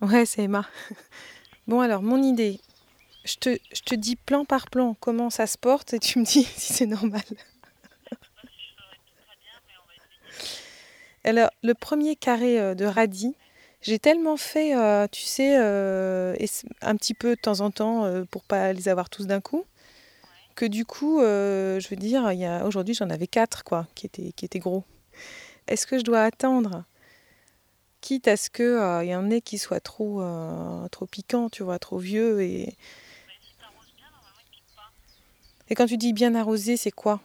Ouais, c'est Emma. Bon alors, mon idée. Je te, je dis plan par plan comment ça se porte et tu me dis si c'est normal. Alors, le premier carré euh, de radis, j'ai tellement fait, euh, tu sais, euh, un petit peu de temps en temps pour pas les avoir tous d'un coup, que du coup, je veux dire, aujourd'hui j'en avais quatre quoi, qui étaient, qui étaient gros. Est-ce que je dois attendre, quitte à ce qu'il y en ait qui soient trop, euh, trop piquants, tu vois, trop vieux et... Et quand tu dis bien arrosé, c'est quoi?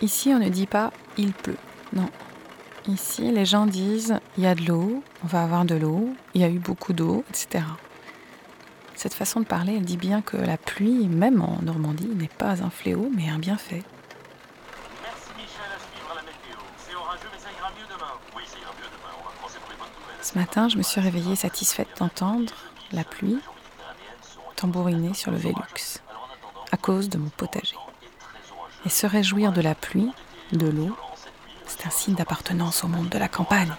Ici, on ne dit pas il pleut. Non. Ici, les gens disent il y a de l'eau, on va avoir de l'eau, il y a eu beaucoup d'eau, etc. Cette façon de parler, elle dit bien que la pluie, même en Normandie, n'est pas un fléau, mais un bienfait. Merci Michel, à suivre la météo. C'est orageux, mais ça ira mieux demain. Oui, ça ira mieux demain. On va croiser pour les bonnes nouvelles. Ce matin, je me suis réveillée satisfaite d'entendre la pluie tambouriner sur le Vélux, à cause de mon potager. Et se réjouir de la pluie, de l'eau, c'est un signe d'appartenance au monde de la campagne.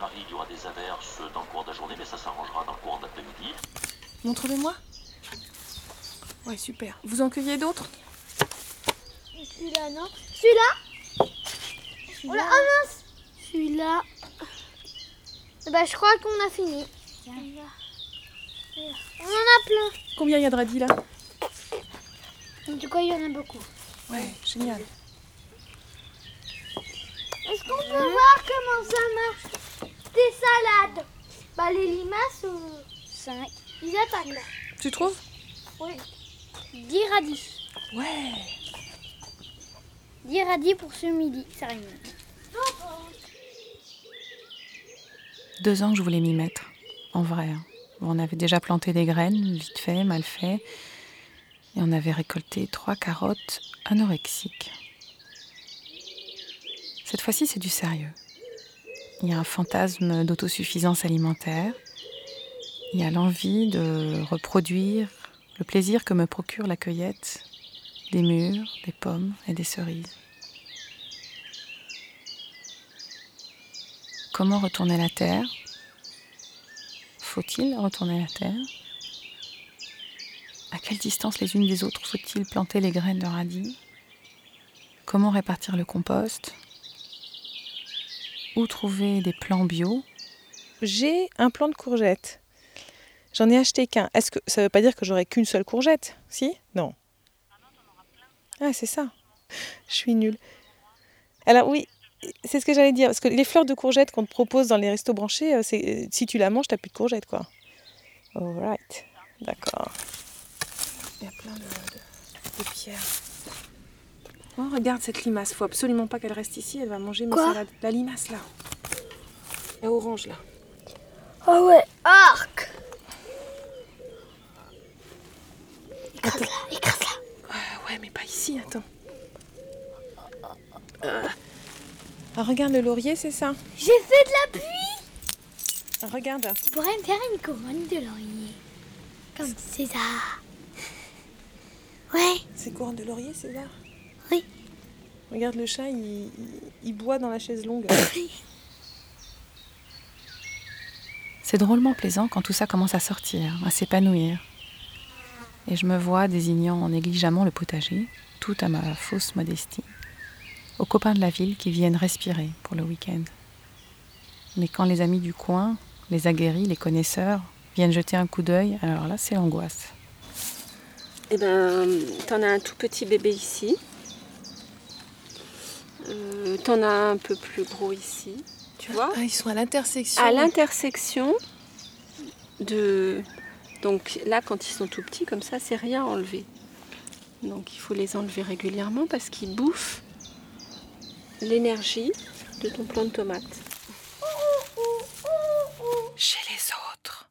Paris, il y aura des averses dans le cours de la journée, mais ça s'arrangera dans le cours de l'après-midi. Montre-le-moi. Ouais, super. Vous en cueillez d'autres? Celui-là, non? Celui-là Celui-là. Oh mince Celui-là. Bah, je crois qu'on a fini. On en a plein. Combien il y a de radis là? En tout cas, il y en a beaucoup. Ouais, génial. Est-ce qu'on peut voir comment ça marche? Des salades. Bah, les limaces, 5. Ils attaquent là. Tu trouves? Oui. 10 radis. Ouais. 10 radis pour ce midi, ça rime. Deux ans que je voulais m'y mettre, en vrai. hein. On avait déjà planté des graines, vite fait, mal fait. Et on avait récolté trois carottes anorexiques. Cette fois-ci, c'est du sérieux. Il y a un fantasme d'autosuffisance alimentaire. Il y a l'envie de reproduire le plaisir que me procure la cueillette des mûres, des pommes et des cerises. Comment retourner la terre? Faut-il retourner la terre? À quelle distance les unes des autres faut-il planter les graines de radis? Comment répartir le compost? Où trouver des plants bio? J'ai un plant de courgettes. J'en ai acheté qu'un. Est-ce que ça veut pas dire que j'aurai qu'une seule courgette? Si? Non. Ah, c'est ça. Je suis nulle. Alors oui, c'est ce que j'allais dire. Parce que les fleurs de courgettes qu'on te propose dans les restos branchés, euh, si tu la manges, t'as plus de courgettes, quoi. Alright. D'accord. Il y a plein de, de- de pierres. Oh, regarde cette limace. Faut absolument pas qu'elle reste ici. Elle va manger mes Quoi salades. La limace, là. La orange, là. Oh ouais. Arc Écrase-la, écrase-la. Ah ouais, mais pas ici, attends. Euh. Ah, regarde le laurier, c'est ça J'ai fait de la pluie Ah, Regarde. Tu pourrais me faire une couronne de laurier. Comme César. Ouais. C'est couronne de laurier, César? Regarde le chat, il, il- il boit dans la chaise longue. C'est drôlement plaisant quand tout ça commence à sortir, à s'épanouir. Et je me vois désignant négligemment le potager, tout à ma fausse modestie, aux copains de la ville qui viennent respirer pour le week-end. Mais quand les amis du coin, les aguerris, les connaisseurs, viennent jeter un coup d'œil, alors là, c'est l'angoisse. Eh ben, t'en as un tout petit bébé ici. Euh, t'en as un peu plus gros ici. Tu vois Ah, ils sont à l'intersection. À l'intersection de. Donc là, quand ils sont tout petits, comme ça, c'est rien à enlever. Donc il faut les enlever régulièrement parce qu'ils bouffent l'énergie de ton plant de tomate. Chez les autres,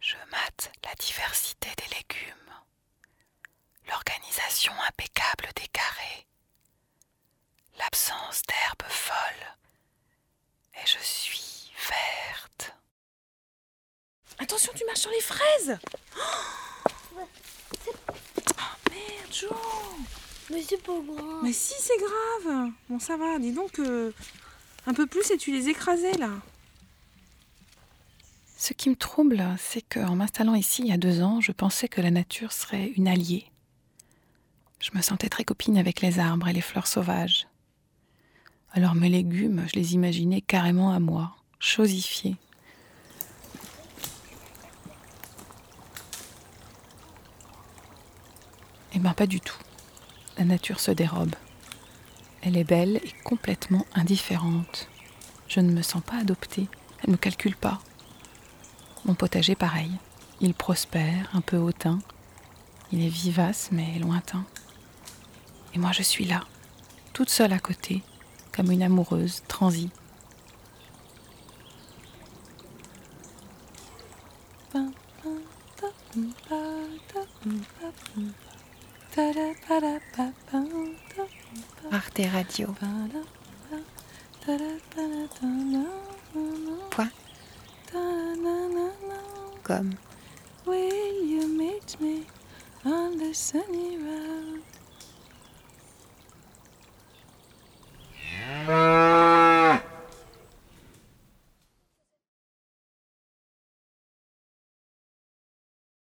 je mate la diversité des légumes, l'organisation impeccable des carrés, folles, et je suis verte. Attention, tu marches sur les fraises Mais c'est pas grave. Mais si, c'est grave. Bon, ça va. Dis donc euh, un peu plus et tu les écrasais là. Ce qui me trouble, c'est qu'en m'installant ici il y a deux ans, je pensais que la nature serait une alliée. Je me sentais très copine avec les arbres et les fleurs sauvages. Alors mes légumes, je les imaginais carrément à moi, chosifiés. Eh bien pas du tout. La nature se dérobe. Elle est belle et complètement indifférente. Je ne me sens pas adoptée. Elle ne me calcule pas. Mon potager pareil. Il prospère, un peu hautain. Il est vivace mais lointain. Et moi je suis là, toute seule à côté, comme une amoureuse transie. Arte Radio. Point. Comme. Will you meet me on the sunny?